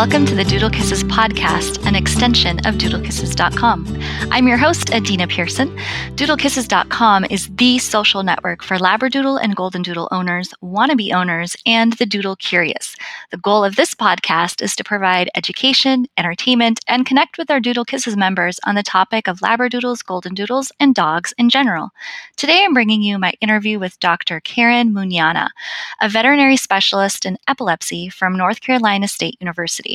Welcome to the Doodle Kisses podcast, an extension of doodlekisses.com. I'm your host, Adina Pearson. Doodlekisses.com is the social network for Labradoodle and Golden Doodle owners, wannabe owners, and the Doodle curious. The goal of this podcast is to provide education, entertainment, and connect with our Doodle Kisses members on the topic of Labradoodles, Golden Doodles, and dogs in general. Today, I'm bringing you my interview with Dr. Karen Muñana, a veterinary specialist in epilepsy from North Carolina State University.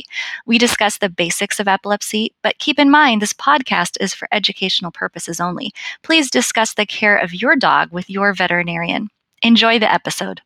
We discuss the basics of epilepsy, but keep in mind this podcast is for educational purposes only. Please discuss the care of your dog with your veterinarian. Enjoy the episode.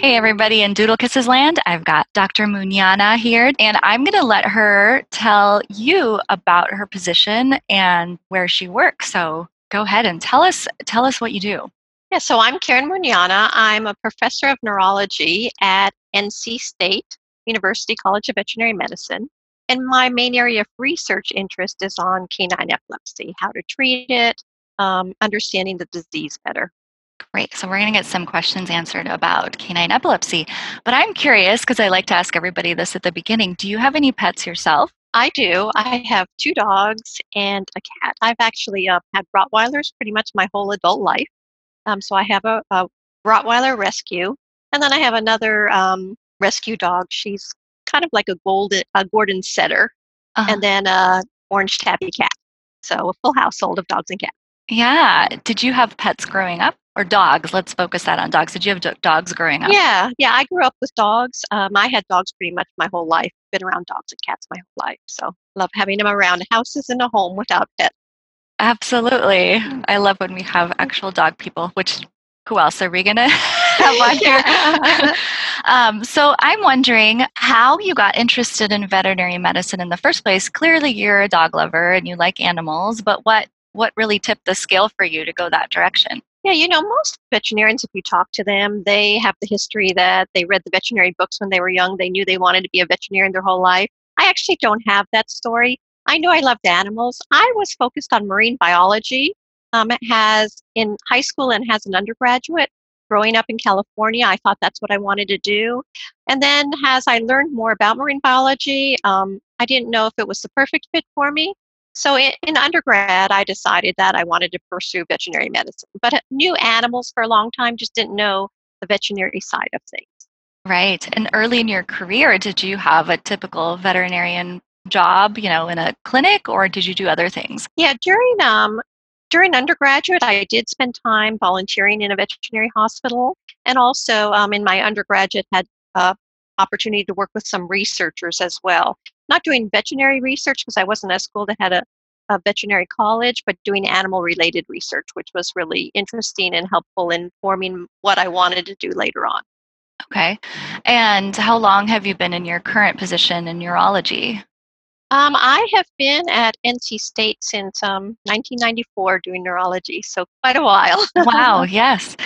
Hey, everybody in Doodle Kisses Land. I've got Dr. Muñana here, and I'm going to let her tell you about her position and where she works. So go ahead and tell us tell us what you do. Yeah, so I'm Karen Muñana. I'm a professor of neurology at NC State University College of Veterinary Medicine. And my main area of research interest is on canine epilepsy, how to treat it, um, understanding the disease better. Great. So we're going to get some questions answered about canine epilepsy. But I'm curious because I like to ask everybody this at the beginning. Do you have any pets yourself? I do. I have two dogs and a cat. I've actually uh, had Rottweilers pretty much my whole adult life. Um, so I have a, a, Rottweiler rescue, and then I have another um, rescue dog. She's kind of like a golden, a Gordon Setter, uh-huh. and then a orange tabby cat. So a full household of dogs and cats. Yeah. Did you have pets growing up? or dogs? Let's focus that on dogs. Did you have dogs growing up? Yeah. Yeah i grew up with dogs. Um, i had dogs pretty much my whole life. Been around dogs and cats my whole life. So love having them around houses in a home without pets absolutely. Mm. i love when we have actual dog people which who else are we gonna have on here? Um, so i'm wondering how you got interested in veterinary medicine in the first place. Clearly you're a dog lover and you like animals but what what really tipped the scale for you to go that direction yeah, you know, most veterinarians, if you talk to them, they have the history that they read the veterinary books when they were young. They knew they wanted to be a veterinarian their whole life. I actually don't have that story. I know I loved animals. I was focused on marine biology. Um, has in high school and has an undergraduate. Growing up in California, I thought that's what I wanted to do. And then as I learned more about marine biology, um, I didn't know if it was the perfect fit for me. So in, in, undergrad, I decided that I wanted to pursue veterinary medicine, but uh, knew animals for a long time, just didn't know the veterinary side of things. Right. And early in your career, did you have a typical veterinarian job, you know, in a clinic, or did you do other things? Yeah, during um, during undergraduate, I did spend time volunteering in a veterinary hospital, and also um, in my undergraduate had uh, opportunity to work with some researchers as well not doing veterinary research because I wasn't at a school that had a, a veterinary college, but doing animal related research, which was really interesting and helpful in forming what I wanted to do later on. Okay. And how long have you been in your current position in neurology? Um, I have been at NC State since um, 1994 doing neurology, so quite a while. wow, yes.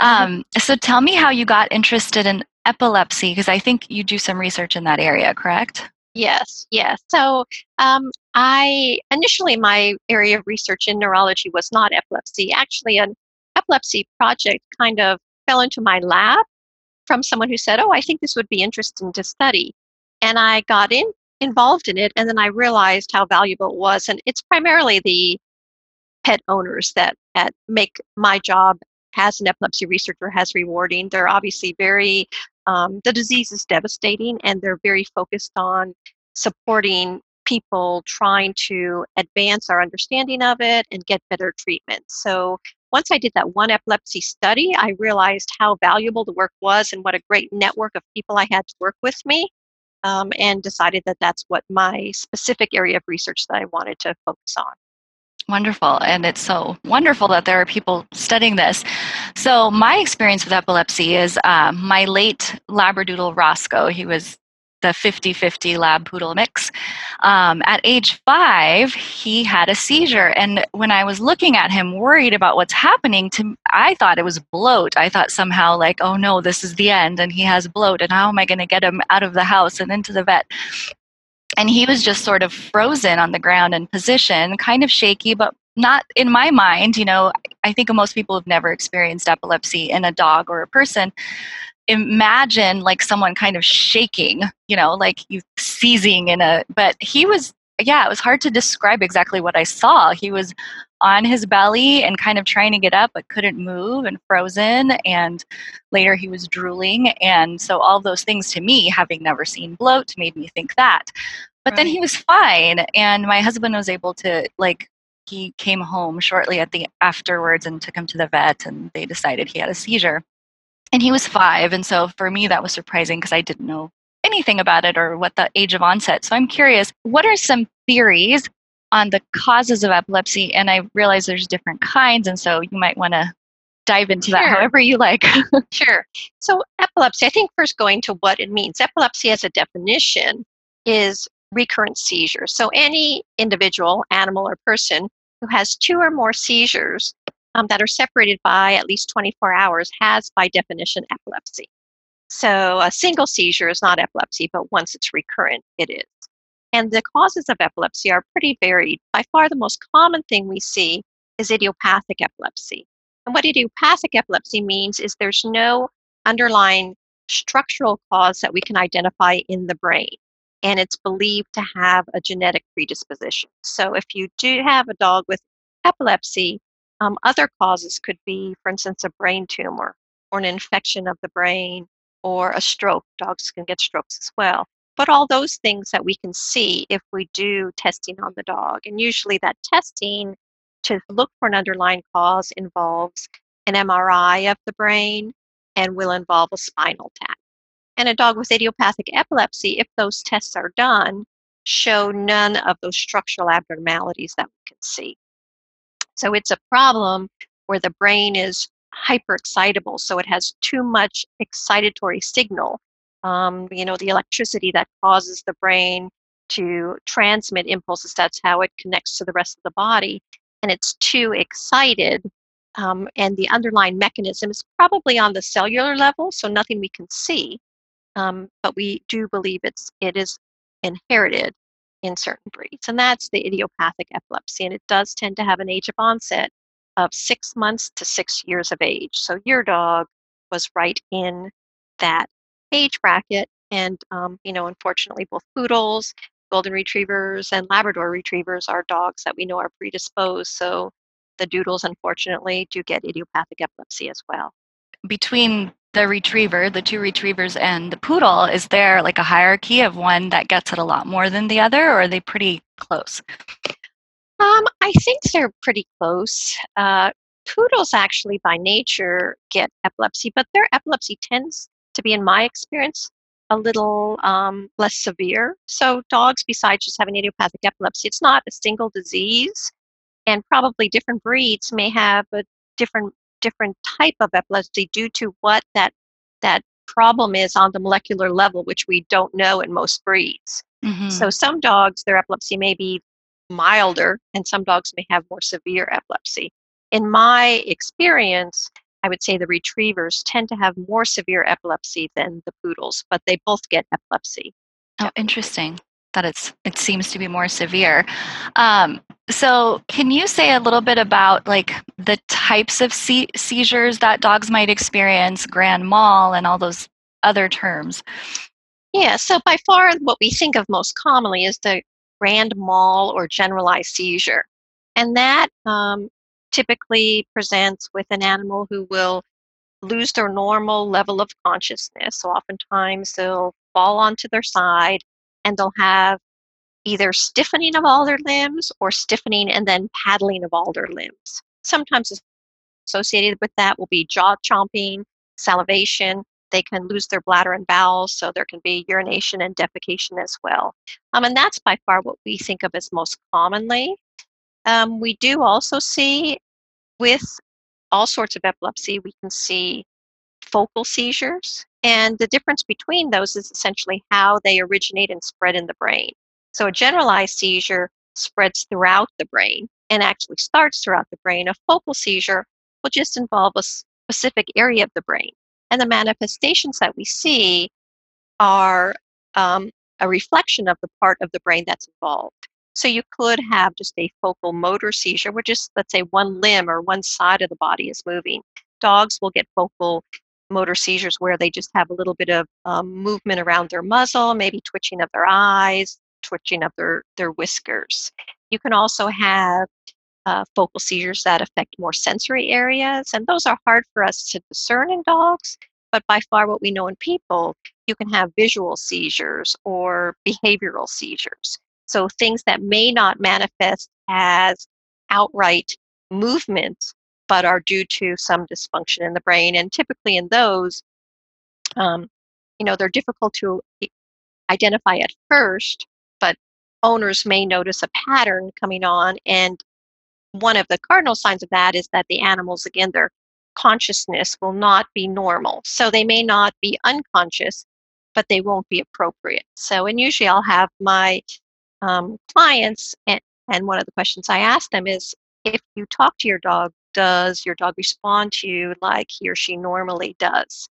Um, so tell me how you got interested in epilepsy, because I think you do some research in that area, correct? Yes, yes. So um, I initially my area of research in neurology was not epilepsy. Actually, an epilepsy project kind of fell into my lap from someone who said, "Oh, I think this would be interesting to study," and I got in involved in it, and then I realized how valuable it was. And it's primarily the pet owners that, that make my job as an epilepsy researcher has rewarding. They're obviously very um, the disease is devastating and they're very focused on supporting people trying to advance our understanding of it and get better treatment. So once I did that one epilepsy study, I realized how valuable the work was and what a great network of people I had to work with me, um, and decided that that's what my specific area of research that I wanted to focus on. Wonderful. And it's so wonderful that there are people studying this. So, my experience with epilepsy is uh, my late Labradoodle Roscoe, he was the 50 50 lab poodle mix. Um, at age five, he had a seizure. And when I was looking at him, worried about what's happening, to I thought it was bloat. I thought somehow, like, oh no, this is the end, and he has bloat, and how am I going to get him out of the house and into the vet? And he was just sort of frozen on the ground in position, kind of shaky, but not in my mind. You know, I think most people have never experienced epilepsy in a dog or a person. Imagine like someone kind of shaking, you know, like you seizing in a, but he was, yeah, it was hard to describe exactly what I saw. He was on his belly and kind of trying to get up but couldn't move and frozen and later he was drooling and so all those things to me having never seen bloat made me think that but right. then he was fine and my husband was able to like he came home shortly at the afterwards and took him to the vet and they decided he had a seizure. And he was five and so for me that was surprising because i didn't know anything about it or what the age of onset. So i'm curious what are some theories on the causes of epilepsy? And i realize there's different kinds and so you might want to dive into sure. that however you like. Sure. So epilepsy i think first going to what it means. Epilepsy as a definition is recurrent seizures so any individual animal or person who has two or more seizures um, that are separated by at least 24 hours has by definition epilepsy so a single seizure is not epilepsy but once it's recurrent it is and the causes of epilepsy are pretty varied. By far, the most common thing we see is idiopathic epilepsy. And what idiopathic epilepsy means is there's no underlying structural cause that we can identify in the brain. And it's believed to have a genetic predisposition. So if you do have a dog with epilepsy, um, other causes could be, for instance, a brain tumor or an infection of the brain or a stroke. Dogs can get strokes as well but all those things that we can see if we do testing on the dog. And usually that testing to look for an underlying cause involves an MRI of the brain and will involve a spinal tap. And a dog with idiopathic epilepsy, if those tests are done, show none of those structural abnormalities that we can see. So it's a problem where the brain is hyperexcitable, so it has too much excitatory signal um, you know, the electricity that causes the brain to transmit impulses. That's how it connects to the rest of the body. And it's too excited. Um, and the underlying mechanism is probably on the cellular level, so nothing we can see. Um, but we do believe it's it is inherited in certain breeds, and that's the idiopathic epilepsy. And it does tend to have an age of onset of six months to six years of age. So your dog was right in that age bracket. And, um, you know, unfortunately, both poodles, golden retrievers, and Labrador retrievers are dogs that we know are predisposed. So the doodles, unfortunately, do get idiopathic epilepsy as well. Between the retriever, the two retrievers, and the poodle, is there like a hierarchy of one that gets it a lot more than the other, or are they pretty close? Um, I think they're pretty close. Uh, poodles actually, by nature, get epilepsy, but their epilepsy tends to be, in my experience, a little um, less severe. So, dogs, besides just having idiopathic epilepsy, it's not a single disease, and probably different breeds may have a different different type of epilepsy due to what that that problem is on the molecular level, which we don't know in most breeds. Mm-hmm. So, some dogs, their epilepsy may be milder, and some dogs may have more severe epilepsy. In my experience, I would say the retrievers tend to have more severe epilepsy than the poodles, but they both get epilepsy. Oh, interesting. That it's it seems to be more severe. Um, so, can you say a little bit about like the types of se- seizures that dogs might experience, grand mal, and all those other terms? Yeah. So, by far, what we think of most commonly is the grand mal or generalized seizure, and that um, typically presents with an animal who will lose their normal level of consciousness. So oftentimes they'll fall onto their side and they'll have either stiffening of all their limbs or stiffening and then paddling of all their limbs. Sometimes associated with that will be jaw chomping, salivation. They can lose their bladder and bowels, so there can be urination and defecation as well. Um, and that's by far what we think of as most commonly. Um, we do also see with all sorts of epilepsy, we can see focal seizures. And the difference between those is essentially how they originate and spread in the brain. So a generalized seizure spreads throughout the brain and actually starts throughout the brain. A focal seizure will just involve a specific area of the brain. And the manifestations that we see are um, a reflection of the part of the brain that's involved. So you could have just a focal motor seizure, where just let's say one limb or one side of the body is moving. Dogs will get focal motor seizures where they just have a little bit of um, movement around their muzzle, maybe twitching of their eyes, twitching of their, their whiskers. You can also have uh, focal seizures that affect more sensory areas, and those are hard for us to discern in dogs. But by far, what we know in people, you can have visual seizures or behavioral seizures. So things that may not manifest as outright movement, but are due to some dysfunction in the brain. And typically in those, um, you know, they're difficult to identify at first, but owners may notice a pattern coming on. And one of the cardinal signs of that is that the animals, again, their consciousness will not be normal. So they may not be unconscious, but they won't be appropriate. So, and usually I'll have my um, clients, and, and one of the questions I ask them is if you talk to your dog, does your dog respond to you like he or she normally does?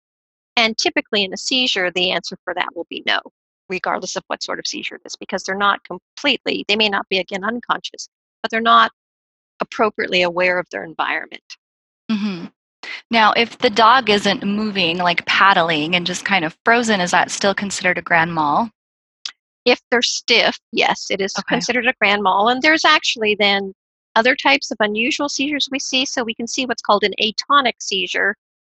And typically in a seizure, the answer for that will be no, regardless of what sort of seizure it is, because they're not completely, they may not be again unconscious, but they're not appropriately aware of their environment. Mm-hmm. Now, if the dog isn't moving, like paddling and just kind of frozen, is that still considered a grand mal? If they're stiff, yes, it is okay. considered a grand mal. And there's actually then other types of unusual seizures we see. So we can see what's called an atonic seizure,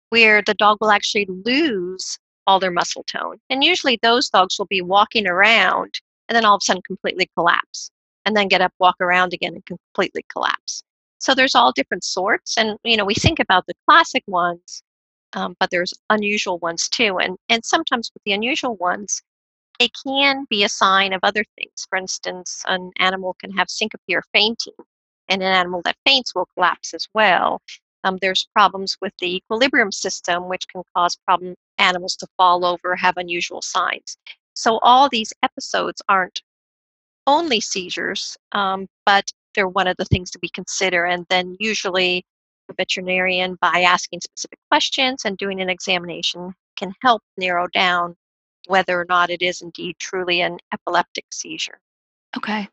where the dog will actually lose all their muscle tone. And usually those dogs will be walking around and then all of a sudden completely collapse and then get up, walk around again and completely collapse. So there's all different sorts. And, you know, we think about the classic ones, um, but there's unusual ones too. And, and sometimes with the unusual ones, it can be a sign of other things. For instance, an animal can have syncope or fainting, and an animal that faints will collapse as well. Um, there's problems with the equilibrium system, which can cause problem animals to fall over, have unusual signs. So all these episodes aren't only seizures, um, but they're one of the things that we consider. And then usually the veterinarian, by asking specific questions and doing an examination, can help narrow down whether or not it is indeed truly an epileptic seizure. Okay.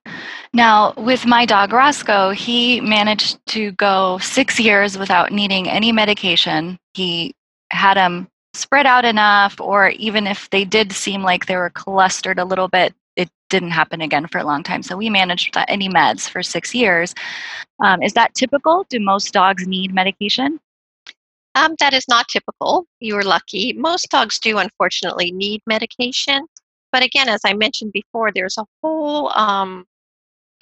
Now, with my dog Roscoe, he managed to go six years without needing any medication. He had them spread out enough, or even if they did seem like they were clustered a little bit, it didn't happen again for a long time. So we managed without any meds for six years. Um, is that typical? Do most dogs need medication? Um, that is not typical. You are lucky. Most dogs do, unfortunately, need medication. But again, as I mentioned before, there's a whole um,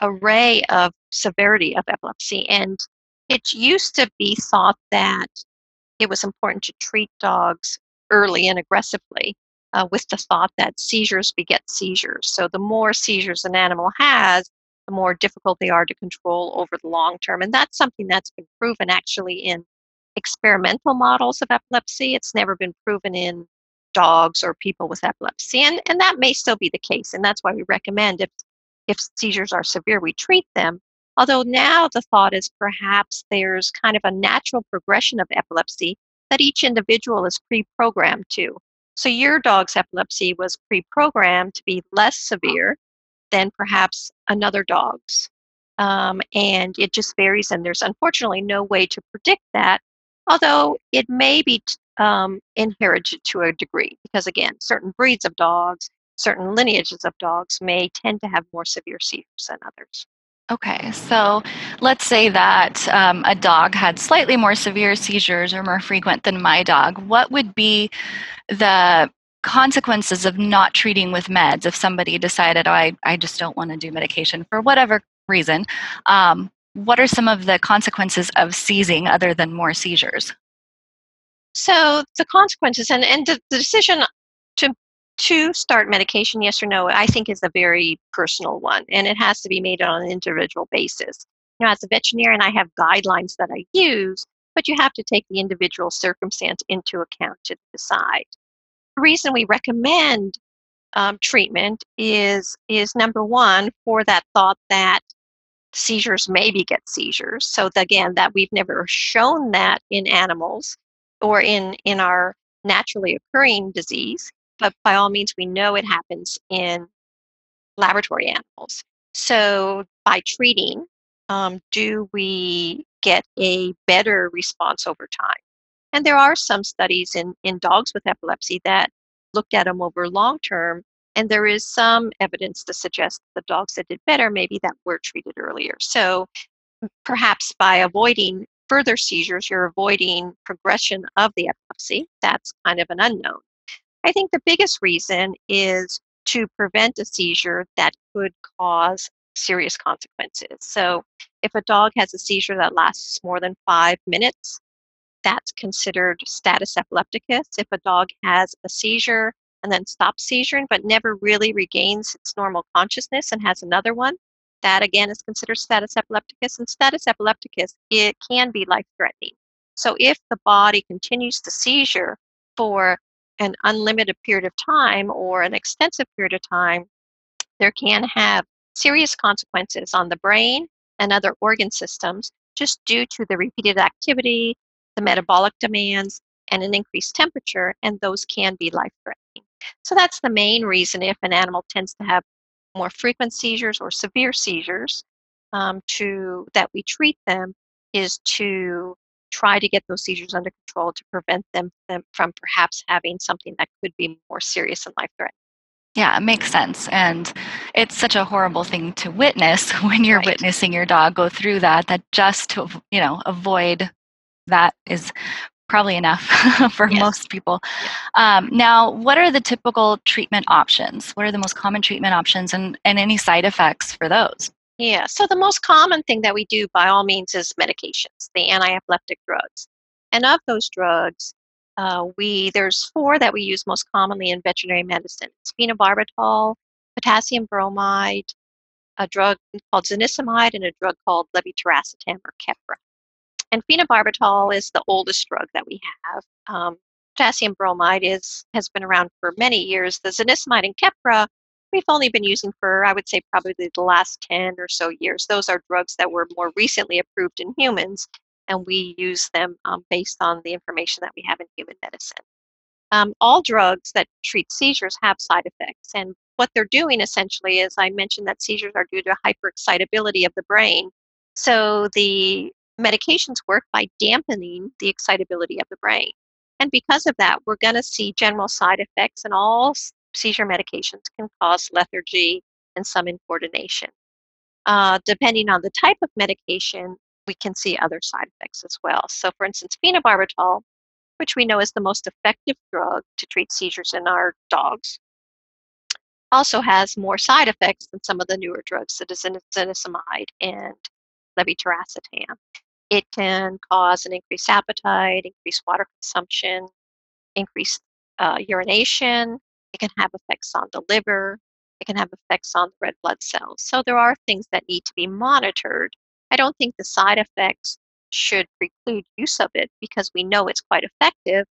array of severity of epilepsy. And it used to be thought that it was important to treat dogs early and aggressively uh, with the thought that seizures beget seizures. So the more seizures an animal has, the more difficult they are to control over the long term. And that's something that's been proven actually in experimental models of epilepsy. It's never been proven in dogs or people with epilepsy. And, and that may still be the case. And that's why we recommend if, if seizures are severe, we treat them. Although now the thought is perhaps there's kind of a natural progression of epilepsy that each individual is pre programmed to. So your dog's epilepsy was pre programmed to be less severe than perhaps another dog's. Um, and it just varies, and there's unfortunately no way to predict that, although it may be um, inherited to a degree, because again, certain breeds of dogs, certain lineages of dogs may tend to have more severe seizures than others. Okay, so let's say that um, a dog had slightly more severe seizures or more frequent than my dog. What would be the consequences of not treating with meds if somebody decided, oh, I, I just don't want to do medication for whatever reason? Um, what are some of the consequences of seizing other than more seizures? So the consequences and, and the, the decision to to start medication, yes or no, I think is a very personal one, and it has to be made on an individual basis. You know, as a veterinarian, I have guidelines that I use, but you have to take the individual circumstance into account to decide. The reason we recommend um, treatment is is number one for that thought that seizures maybe get seizures. So again, that we've never shown that in animals or in in our naturally occurring disease but by all means, we know it happens in laboratory animals. So by treating, um, do we get a better response over time? And there are some studies in, in dogs with epilepsy that looked at them over long term, and there is some evidence to suggest the dogs that did better maybe that were treated earlier. So perhaps by avoiding further seizures, you're avoiding progression of the epilepsy. That's kind of an unknown. I think the biggest reason is to prevent a seizure that could cause serious consequences. So, if a dog has a seizure that lasts more than five minutes, that's considered status epilepticus. If a dog has a seizure and then stops seizuring but never really regains its normal consciousness and has another one, that again is considered status epilepticus. And status epilepticus, it can be life threatening. So if the body continues to seizure for an unlimited period of time or an extensive period of time, there can have serious consequences on the brain and other organ systems just due to the repeated activity, the metabolic demands, and an increased temperature, and those can be life threatening. So that's the main reason if an animal tends to have more frequent seizures or severe seizures um, to that we treat them is to try to get those seizures under control to prevent them, them from perhaps having something that could be more serious and life threatening. Yeah, it makes sense. And it's such a horrible thing to witness when you're right. witnessing your dog go through that, that just to, you know, avoid that is probably enough for yes. most people. Um, now, what are the typical treatment options? What are the most common treatment options and, and any side effects for those? Yeah, so the most common thing that we do by all means is medications, the anti-epileptic drugs. And of those drugs, uh, we there's four that we use most commonly in veterinary medicine. It's phenobarbital, potassium bromide, a drug called zonisamide, and a drug called levetiracetam or Keppra. And phenobarbital is the oldest drug that we have. Um, potassium bromide is has been around for many years. The zonisamide and Keppra we've only been using for I would say probably the last 10 or so years. Those are drugs that were more recently approved in humans, and we use them um, based on the information that we have in human medicine. Um, all drugs that treat seizures have side effects, and what they're doing essentially is I mentioned that seizures are due to hyperexcitability of the brain. So the medications work by dampening the excitability of the brain. And because of that, we're going to see general side effects, and all seizure medications can cause lethargy and some incoordination. Uh, depending on the type of medication, we can see other side effects as well. So, for instance, phenobarbital, which we know is the most effective drug to treat seizures in our dogs, also has more side effects than some of the newer drugs, such as zonisamide and levetiracetam. It can cause an increased appetite, increased water consumption, increased uh, urination. It can have effects on the liver. It can have effects on the red blood cells. So there are things that need to be monitored. I don't think the side effects should preclude use of it because we know it's quite effective,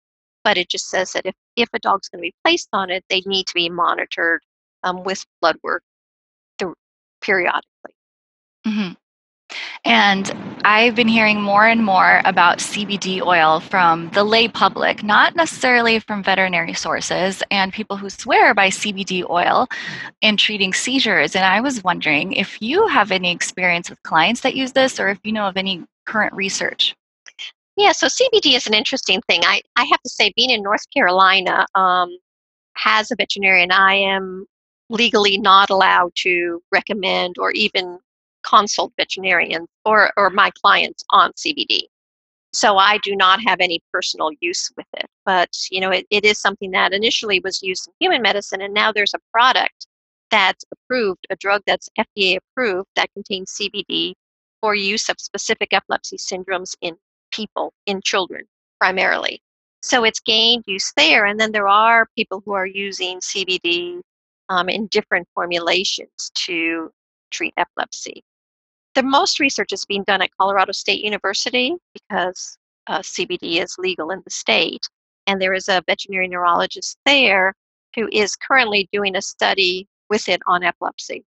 but it just says that if, if a dog's going to be placed on it, they need to be monitored um, with blood work periodically. Mm-hmm. And I've been hearing more and more about CBD oil from the lay public, not necessarily from veterinary sources, and people who swear by CBD oil in treating seizures. And I was wondering if you have any experience with clients that use this or if you know of any current research. Yeah, so CBD is an interesting thing. I, I have to say, being in North Carolina, um, as a veterinarian, I am legally not allowed to recommend or even consult veterinarians or, or my clients on CBD. So I do not have any personal use with it. But, you know, it, it is something that initially was used in human medicine, and now there's a product that's approved, a drug that's FDA approved that contains CBD for use of specific epilepsy syndromes in people, in children primarily. So it's gained use there. And then there are people who are using CBD um, in different formulations to treat epilepsy the most research is being done at Colorado State University because uh, CBD is legal in the state. And there is a veterinary neurologist there who is currently doing a study with it on epilepsy.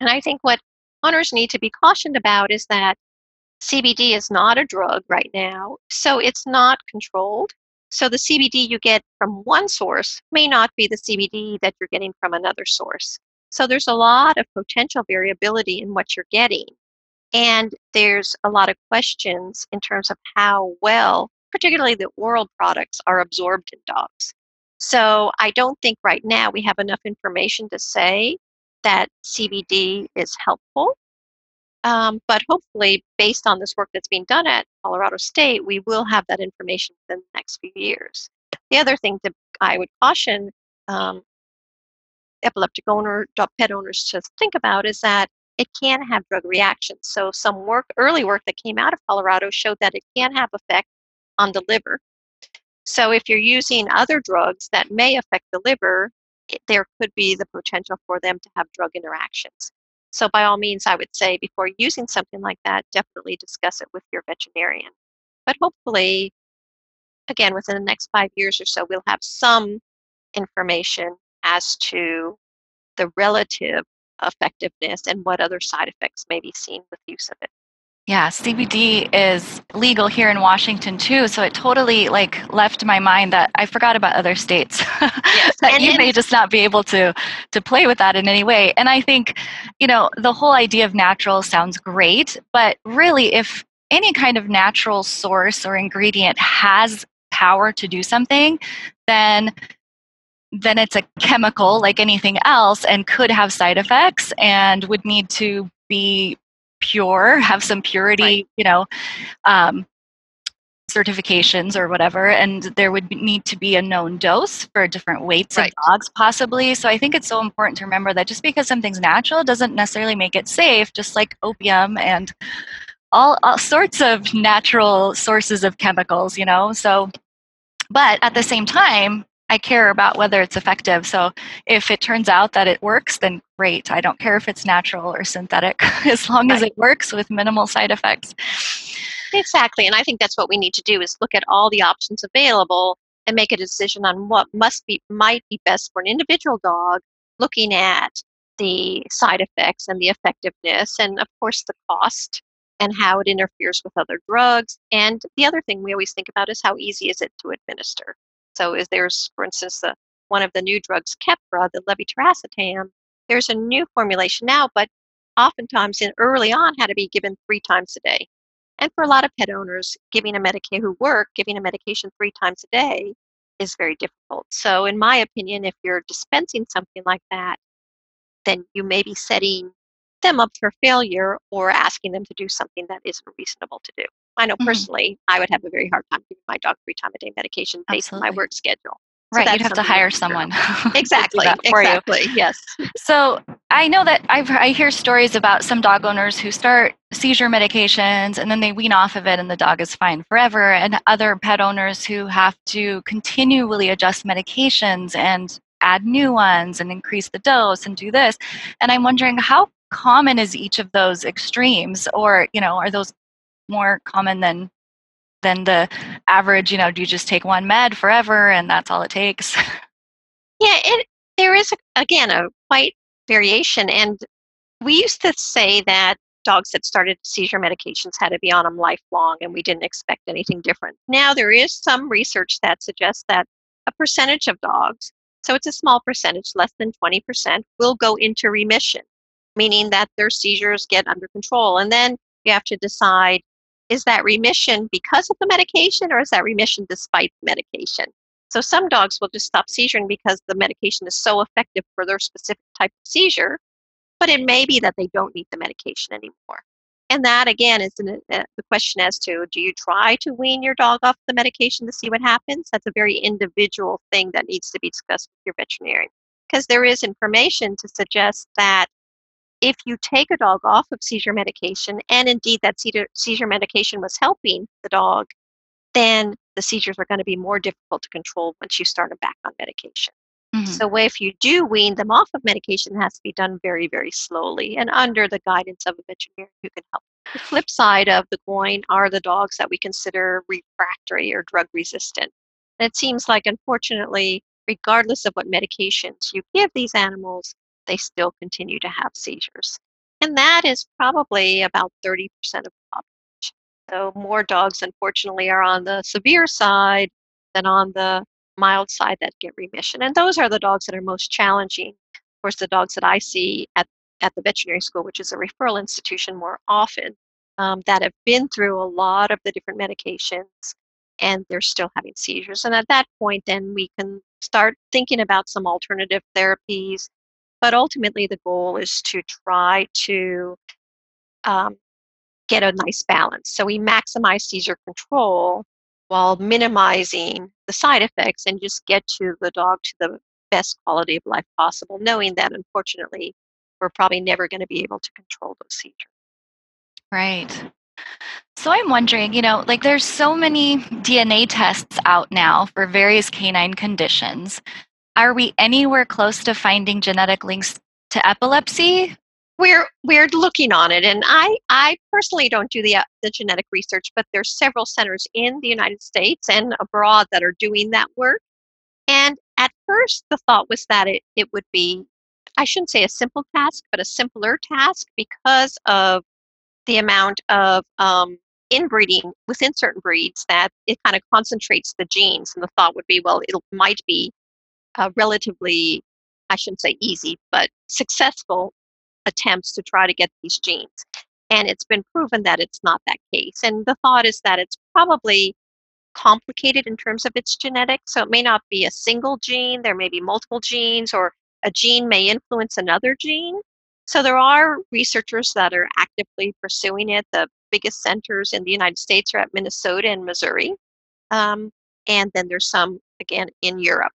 And I think what owners need to be cautioned about is that CBD is not a drug right now, so it's not controlled. So the CBD you get from one source may not be the CBD that you're getting from another source. So there's a lot of potential variability in what you're getting. And there's a lot of questions in terms of how well, particularly the oral products, are absorbed in dogs. So I don't think right now we have enough information to say that CBD is helpful. Um, but hopefully, based on this work that's being done at Colorado State, we will have that information in the next few years. The other thing that I would caution um, epileptic owner, pet owners to think about is that it can have drug reactions. So some work, early work that came out of Colorado showed that it can have effect on the liver. So if you're using other drugs that may affect the liver, there could be the potential for them to have drug interactions. So by all means, I would say before using something like that, definitely discuss it with your veterinarian. But hopefully, again, within the next five years or so, we'll have some information as to the relative effectiveness and what other side effects may be seen with use of it. Yeah, CBD is legal here in Washington too, so it totally like left my mind that I forgot about other states. Yes. that and you may just not be able to to play with that in any way. And I think, you know, the whole idea of natural sounds great, but really if any kind of natural source or ingredient has power to do something, then then it's a chemical like anything else and could have side effects and would need to be pure, have some purity, right. you know, um, certifications or whatever. And there would need to be a known dose for different weights right. of dogs, possibly. So I think it's so important to remember that just because something's natural doesn't necessarily make it safe, just like opium and all, all sorts of natural sources of chemicals, you know? So, but at the same time, I care about whether it's effective. So if it turns out that it works, then great. I don't care if it's natural or synthetic, as long right. as it works with minimal side effects. Exactly. And I think that's what we need to do is look at all the options available and make a decision on what must be might be best for an individual dog, looking at the side effects and the effectiveness and of course the cost and how it interferes with other drugs. And the other thing we always think about is how easy is it to administer. So is there's, for instance, the one of the new drugs, Keppra, the levetiracetam. There's a new formulation now, but oftentimes in early on had to be given three times a day. And for a lot of pet owners, giving a medication who work, giving a medication three times a day is very difficult. So in my opinion, if you're dispensing something like that, then you may be setting them up for failure or asking them to do something that isn't reasonable to do. I know mm-hmm. personally, I would have a very hard time giving my dog three time a day medication based Absolutely. on my work schedule. So right, you'd have to hire someone. exactly. exactly. You. Yes. So I know that I've, I hear stories about some dog owners who start seizure medications and then they wean off of it and the dog is fine forever, and other pet owners who have to continually adjust medications and add new ones and increase the dose and do this. And I'm wondering how common is each of those extremes, or you know, are those more common than than the average you know do you just take one med forever and that's all it takes? Yeah it there is again a quite variation and we used to say that dogs that started seizure medications had to be on them lifelong and we didn't expect anything different. Now there is some research that suggests that a percentage of dogs so it's a small percentage less than 20% will go into remission meaning that their seizures get under control and then you have to decide is that remission because of the medication or is that remission despite the medication? So some dogs will just stop seizuring because the medication is so effective for their specific type of seizure, but it may be that they don't need the medication anymore. And that again is an, uh, the question as to do you try to wean your dog off the medication to see what happens? That's a very individual thing that needs to be discussed with your veterinarian because there is information to suggest that if you take a dog off of seizure medication, and indeed that seizure, seizure medication was helping the dog, then the seizures are going to be more difficult to control once you start them back on medication. Mm-hmm. So if you do wean them off of medication, it has to be done very, very slowly and under the guidance of a veterinarian who can help. The flip side of the coin are the dogs that we consider refractory or drug resistant. And it seems like, unfortunately, regardless of what medications you give these animals, they still continue to have seizures. And that is probably about 30% of the population. So more dogs, unfortunately, are on the severe side than on the mild side that get remission. And those are the dogs that are most challenging Of course, the dogs that I see at, at the veterinary school, which is a referral institution more often, um, that have been through a lot of the different medications and they're still having seizures. And at that point, then we can start thinking about some alternative therapies. But ultimately, the goal is to try to um, get a nice balance. So we maximize seizure control while minimizing the side effects and just get to the dog to the best quality of life possible, knowing that unfortunately we're probably never going to be able to control those seizures. Right. So I'm wondering, you know, like there's so many DNA tests out now for various canine conditions. Are we anywhere close to finding genetic links to epilepsy? We're we're looking on it, and I I personally don't do the uh, the genetic research, but there's several centers in the United States and abroad that are doing that work. And at first, the thought was that it it would be I shouldn't say a simple task, but a simpler task because of the amount of um, inbreeding within certain breeds that it kind of concentrates the genes. And the thought would be, well, it might be uh, relatively, I shouldn't say easy, but successful attempts to try to get these genes. And it's been proven that it's not that case. And the thought is that it's probably complicated in terms of its genetics. So it may not be a single gene, there may be multiple genes, or a gene may influence another gene. So there are researchers that are actively pursuing it. The biggest centers in the United States are at Minnesota and Missouri. Um, and then there's some, again, in Europe.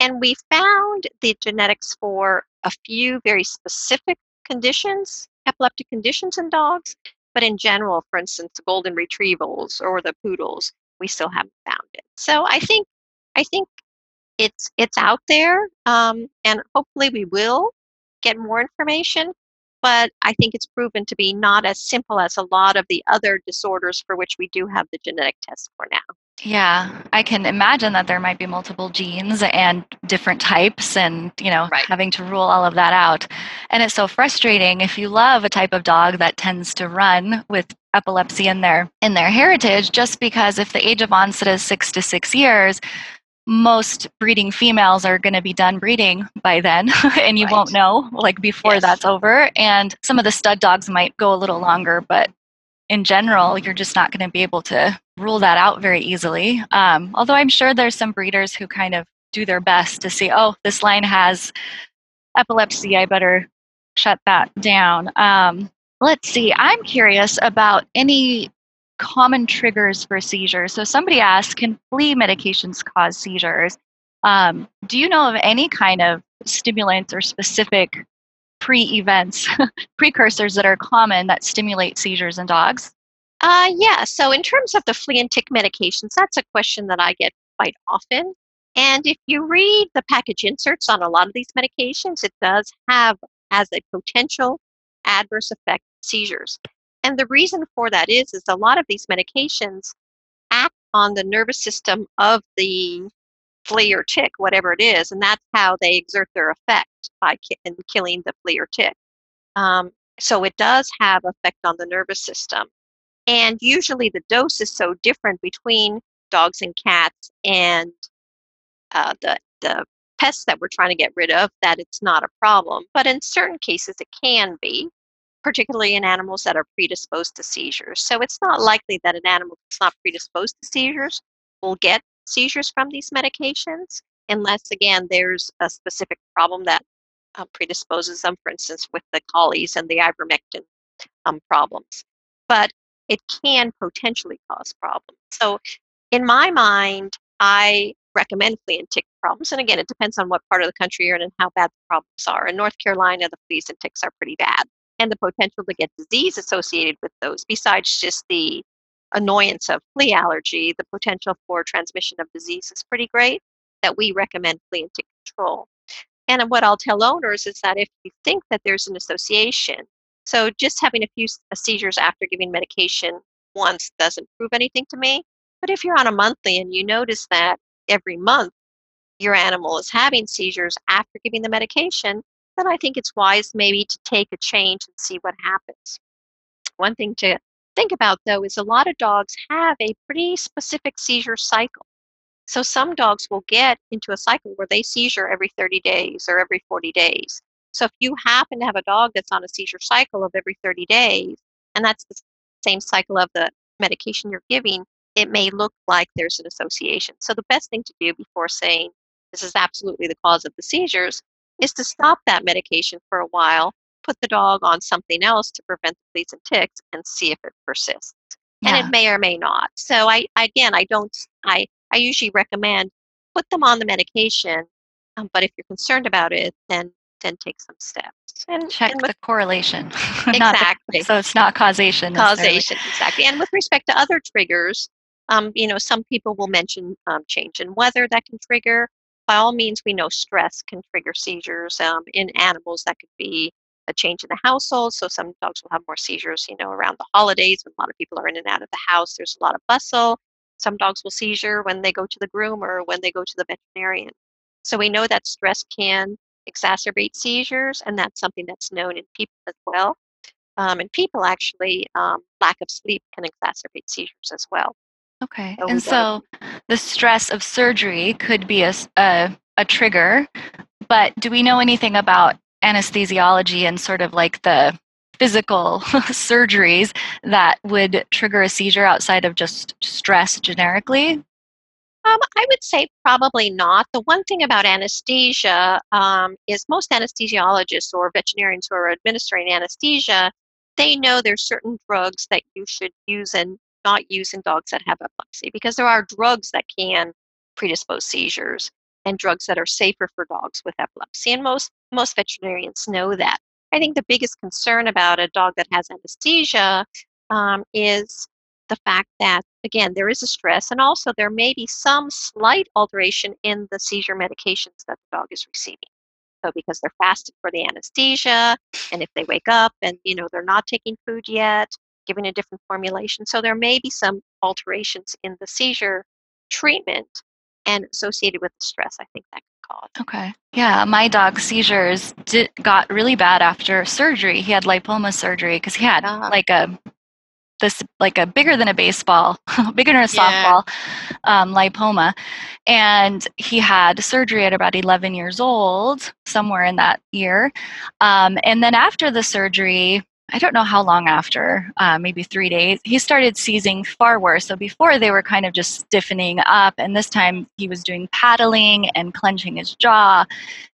And we found the genetics for a few very specific conditions, epileptic conditions in dogs. But in general, for instance, the golden retrievals or the poodles, we still haven't found it. So I think I think it's it's out there, um, and hopefully we will get more information. But I think it's proven to be not as simple as a lot of the other disorders for which we do have the genetic test for now. Yeah, I can imagine that there might be multiple genes and different types and, you know, right. having to rule all of that out. And it's so frustrating if you love a type of dog that tends to run with epilepsy in their in their heritage just because if the age of onset is 6 to 6 years, most breeding females are going to be done breeding by then and you right. won't know like before yes. that's over and some of the stud dogs might go a little longer but in general you're just not going to be able to rule that out very easily um, although i'm sure there's some breeders who kind of do their best to see oh this line has epilepsy i better shut that down um, let's see i'm curious about any common triggers for seizures. So somebody asked, can flea medications cause seizures? Um, do you know of any kind of stimulants or specific pre-events, precursors that are common that stimulate seizures in dogs? Uh, yeah. So in terms of the flea and tick medications, that's a question that I get quite often. And if you read the package inserts on a lot of these medications, it does have as a potential adverse effect seizures. And the reason for that is, is a lot of these medications act on the nervous system of the flea or tick, whatever it is, and that's how they exert their effect by ki- in killing the flea or tick. Um, so it does have effect on the nervous system. And usually the dose is so different between dogs and cats and uh, the, the pests that we're trying to get rid of that it's not a problem. But in certain cases, it can be particularly in animals that are predisposed to seizures. So it's not likely that an animal that's not predisposed to seizures will get seizures from these medications, unless, again, there's a specific problem that uh, predisposes them, for instance, with the collies and the ivermectin um, problems. But it can potentially cause problems. So, in my mind, I recommend flea and tick problems. And again, it depends on what part of the country you're in and how bad the problems are. In North Carolina, the fleas and ticks are pretty bad and the potential to get disease associated with those, besides just the annoyance of flea allergy, the potential for transmission of disease is pretty great that we recommend flea and tick control. And what I'll tell owners is that if you think that there's an association, so just having a few uh, seizures after giving medication once doesn't prove anything to me. But if you're on a monthly and you notice that every month your animal is having seizures after giving the medication, then I think it's wise maybe to take a change and see what happens. One thing to think about though is a lot of dogs have a pretty specific seizure cycle. So some dogs will get into a cycle where they seizure every 30 days or every 40 days. So if you happen to have a dog that's on a seizure cycle of every 30 days, and that's the same cycle of the medication you're giving, it may look like there's an association. So the best thing to do before saying this is absolutely the cause of the seizures is to stop that medication for a while, put the dog on something else to prevent the fleas and ticks, and see if it persists. Yeah. And it may or may not. So I again, I don't. I I usually recommend put them on the medication, um, but if you're concerned about it, then then take some steps. And check and with, the correlation. exactly. The, so it's not causation. Causation, exactly. And with respect to other triggers, um, you know, some people will mention um, change in weather that can trigger. By all means, we know stress can trigger seizures. Um, in animals, that could be a change in the household. So some dogs will have more seizures, you know, around the holidays when a lot of people are in and out of the house. There's a lot of bustle. Some dogs will seizure when they go to the groomer or when they go to the veterinarian. So we know that stress can exacerbate seizures, and that's something that's known in people as well. Um, and people actually, um, lack of sleep can exacerbate seizures as well. Okay. So and so the stress of surgery could be a, a, a trigger, but do we know anything about anesthesiology and sort of like the physical surgeries that would trigger a seizure outside of just stress generically? Um, I would say probably not. The one thing about anesthesia um, is most anesthesiologists or veterinarians who are administering anesthesia, they know there's certain drugs that you should use and not use in dogs that have epilepsy because there are drugs that can predispose seizures and drugs that are safer for dogs with epilepsy. And most most veterinarians know that. I think the biggest concern about a dog that has anesthesia um, is the fact that, again, there is a stress, and also there may be some slight alteration in the seizure medications that the dog is receiving. So, because they're fasted for the anesthesia, and if they wake up and you know they're not taking food yet, giving a different formulation, so there may be some alterations in the seizure treatment and associated with the stress. I think that could cause. Okay. Yeah, my dog's seizures did, got really bad after surgery. He had lipoma surgery because he had uh-huh. like a this like a bigger than a baseball, bigger than a softball yeah. um, lipoma, and he had surgery at about 11 years old, somewhere in that year. Um, and then after the surgery, I don't know how long after, uh, maybe three days, he started seizing far worse. So before they were kind of just stiffening up, and this time he was doing paddling and clenching his jaw,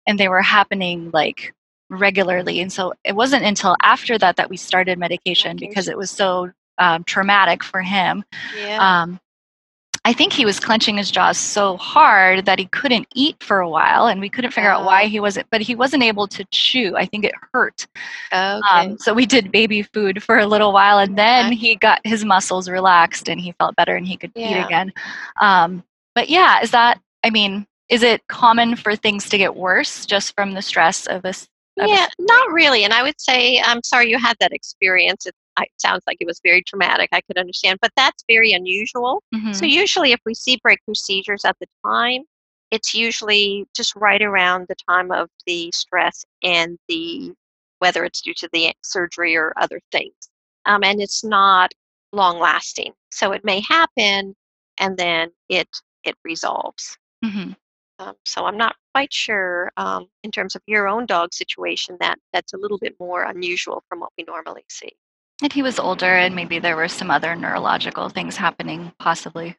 and they were happening like regularly. And so it wasn't until after that that we started medication because it was so um, traumatic for him. Yeah. Um, I think he was clenching his jaws so hard that he couldn't eat for a while, and we couldn't figure out why he wasn't. But he wasn't able to chew. I think it hurt. Okay. Um, so we did baby food for a little while, and then he got his muscles relaxed, and he felt better, and he could yeah. eat again. Um, but yeah, is that? I mean, is it common for things to get worse just from the stress of a yeah, not really. And I would say, I'm sorry you had that experience. It, it sounds like it was very traumatic. I could understand, but that's very unusual. Mm-hmm. So usually, if we see breakthrough seizures at the time, it's usually just right around the time of the stress and the whether it's due to the surgery or other things. Um, and it's not long lasting. So it may happen and then it it resolves. Mm-hmm. Um, so I'm not quite sure um, in terms of your own dog situation that that's a little bit more unusual from what we normally see. And he was older, and maybe there were some other neurological things happening, possibly.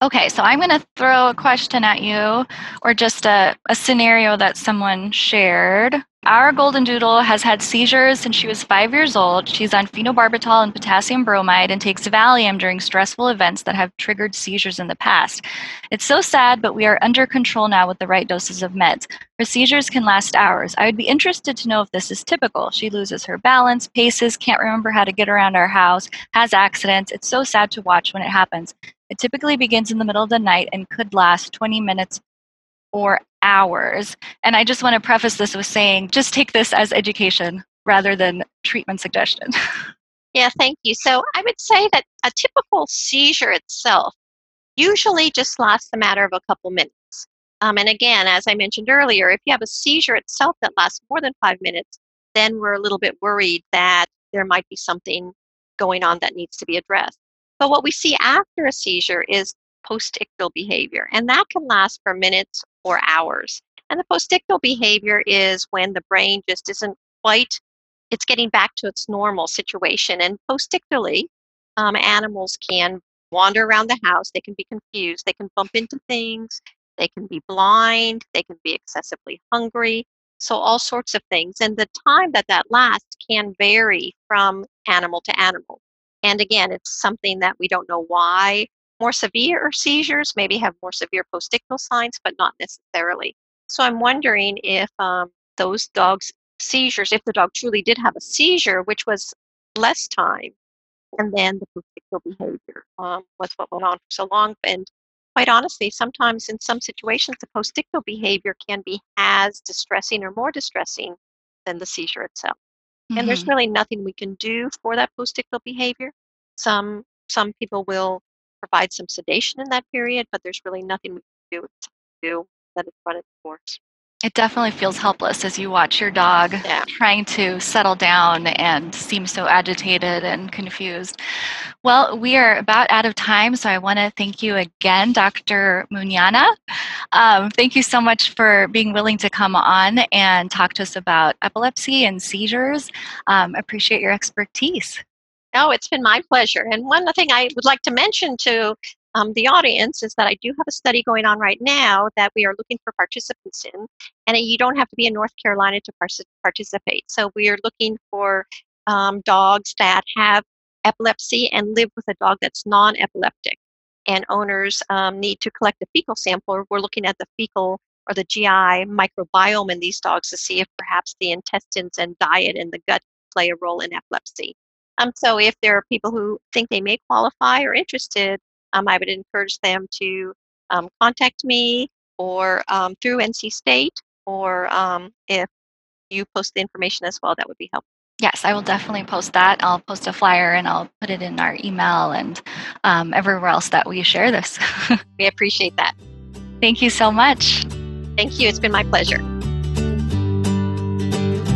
Okay, so I'm going to throw a question at you or just a, a scenario that someone shared. Our golden doodle has had seizures since she was five years old. She's on phenobarbital and potassium bromide and takes Valium during stressful events that have triggered seizures in the past. It's so sad, but we are under control now with the right doses of meds. Her seizures can last hours. I would be interested to know if this is typical. She loses her balance, paces, can't remember how to get around our house, has accidents. It's so sad to watch when it happens. It typically begins in the middle of the night and could last 20 minutes or hours. And I just want to preface this with saying just take this as education rather than treatment suggestion. Yeah, thank you. So I would say that a typical seizure itself usually just lasts a matter of a couple minutes. Um, and again, as I mentioned earlier, if you have a seizure itself that lasts more than five minutes, then we're a little bit worried that there might be something going on that needs to be addressed. But what we see after a seizure is post-ictal behavior, and that can last for minutes or hours. And the postictal behavior is when the brain just isn't quite, it's getting back to its normal situation. And postictally, um, animals can wander around the house, they can be confused, they can bump into things, they can be blind, they can be excessively hungry. So, all sorts of things. And the time that that lasts can vary from animal to animal. And again, it's something that we don't know why. More severe seizures maybe have more severe postictal signs, but not necessarily. So, I'm wondering if um, those dogs' seizures, if the dog truly did have a seizure, which was less time, and then the postictal behavior um, was what went on for so long. And quite honestly, sometimes in some situations, the postictal behavior can be as distressing or more distressing than the seizure itself. Mm-hmm. And there's mm-hmm. really nothing we can do for that postictal behavior. Some some people will provide some sedation in that period, but there's really nothing we can do to do let it run its course. It definitely feels helpless as you watch your dog yeah. trying to settle down and seem so agitated and confused. Well, we are about out of time, so I want to thank you again, Dr. Muñana. Um, thank you so much for being willing to come on and talk to us about epilepsy and seizures. Um, appreciate your expertise. Oh, it's been my pleasure. And one thing I would like to mention to um, the audience is that I do have a study going on right now that we are looking for participants in, and you don't have to be in North Carolina to participate. So we are looking for um, dogs that have epilepsy and live with a dog that's non epileptic. And owners um, need to collect a fecal sample. We're looking at the fecal or the GI microbiome in these dogs to see if perhaps the intestines and diet and the gut play a role in epilepsy. Um, so if there are people who think they may qualify or interested, um, I would encourage them to um, contact me or um, through NC State, or um, if you post the information as well, that would be helpful. Yes, I will definitely post that. I'll post a flyer and I'll put it in our email and um, everywhere else that we share this. we appreciate that. Thank you so much. Thank you. It's been my pleasure.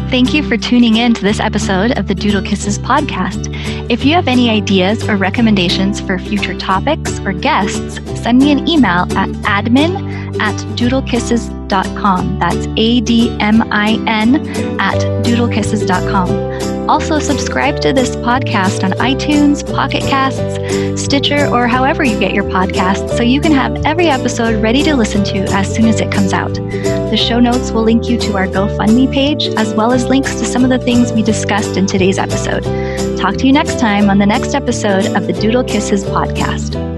Thank you for tuning in to this episode of the Doodle Kisses podcast. If you have any ideas or recommendations for future topics or guests, send me an email at admin at doodlekisses.com. That's A D M I N at doodlekisses.com. Also, subscribe to this podcast on iTunes, Pocket Casts, Stitcher, or however you get your podcasts so you can have every episode ready to listen to as soon as it comes out. The show notes will link you to our GoFundMe page, as well as links to some of the things we discussed in today's episode. Talk to you next time on the next episode of the Doodle Kisses podcast.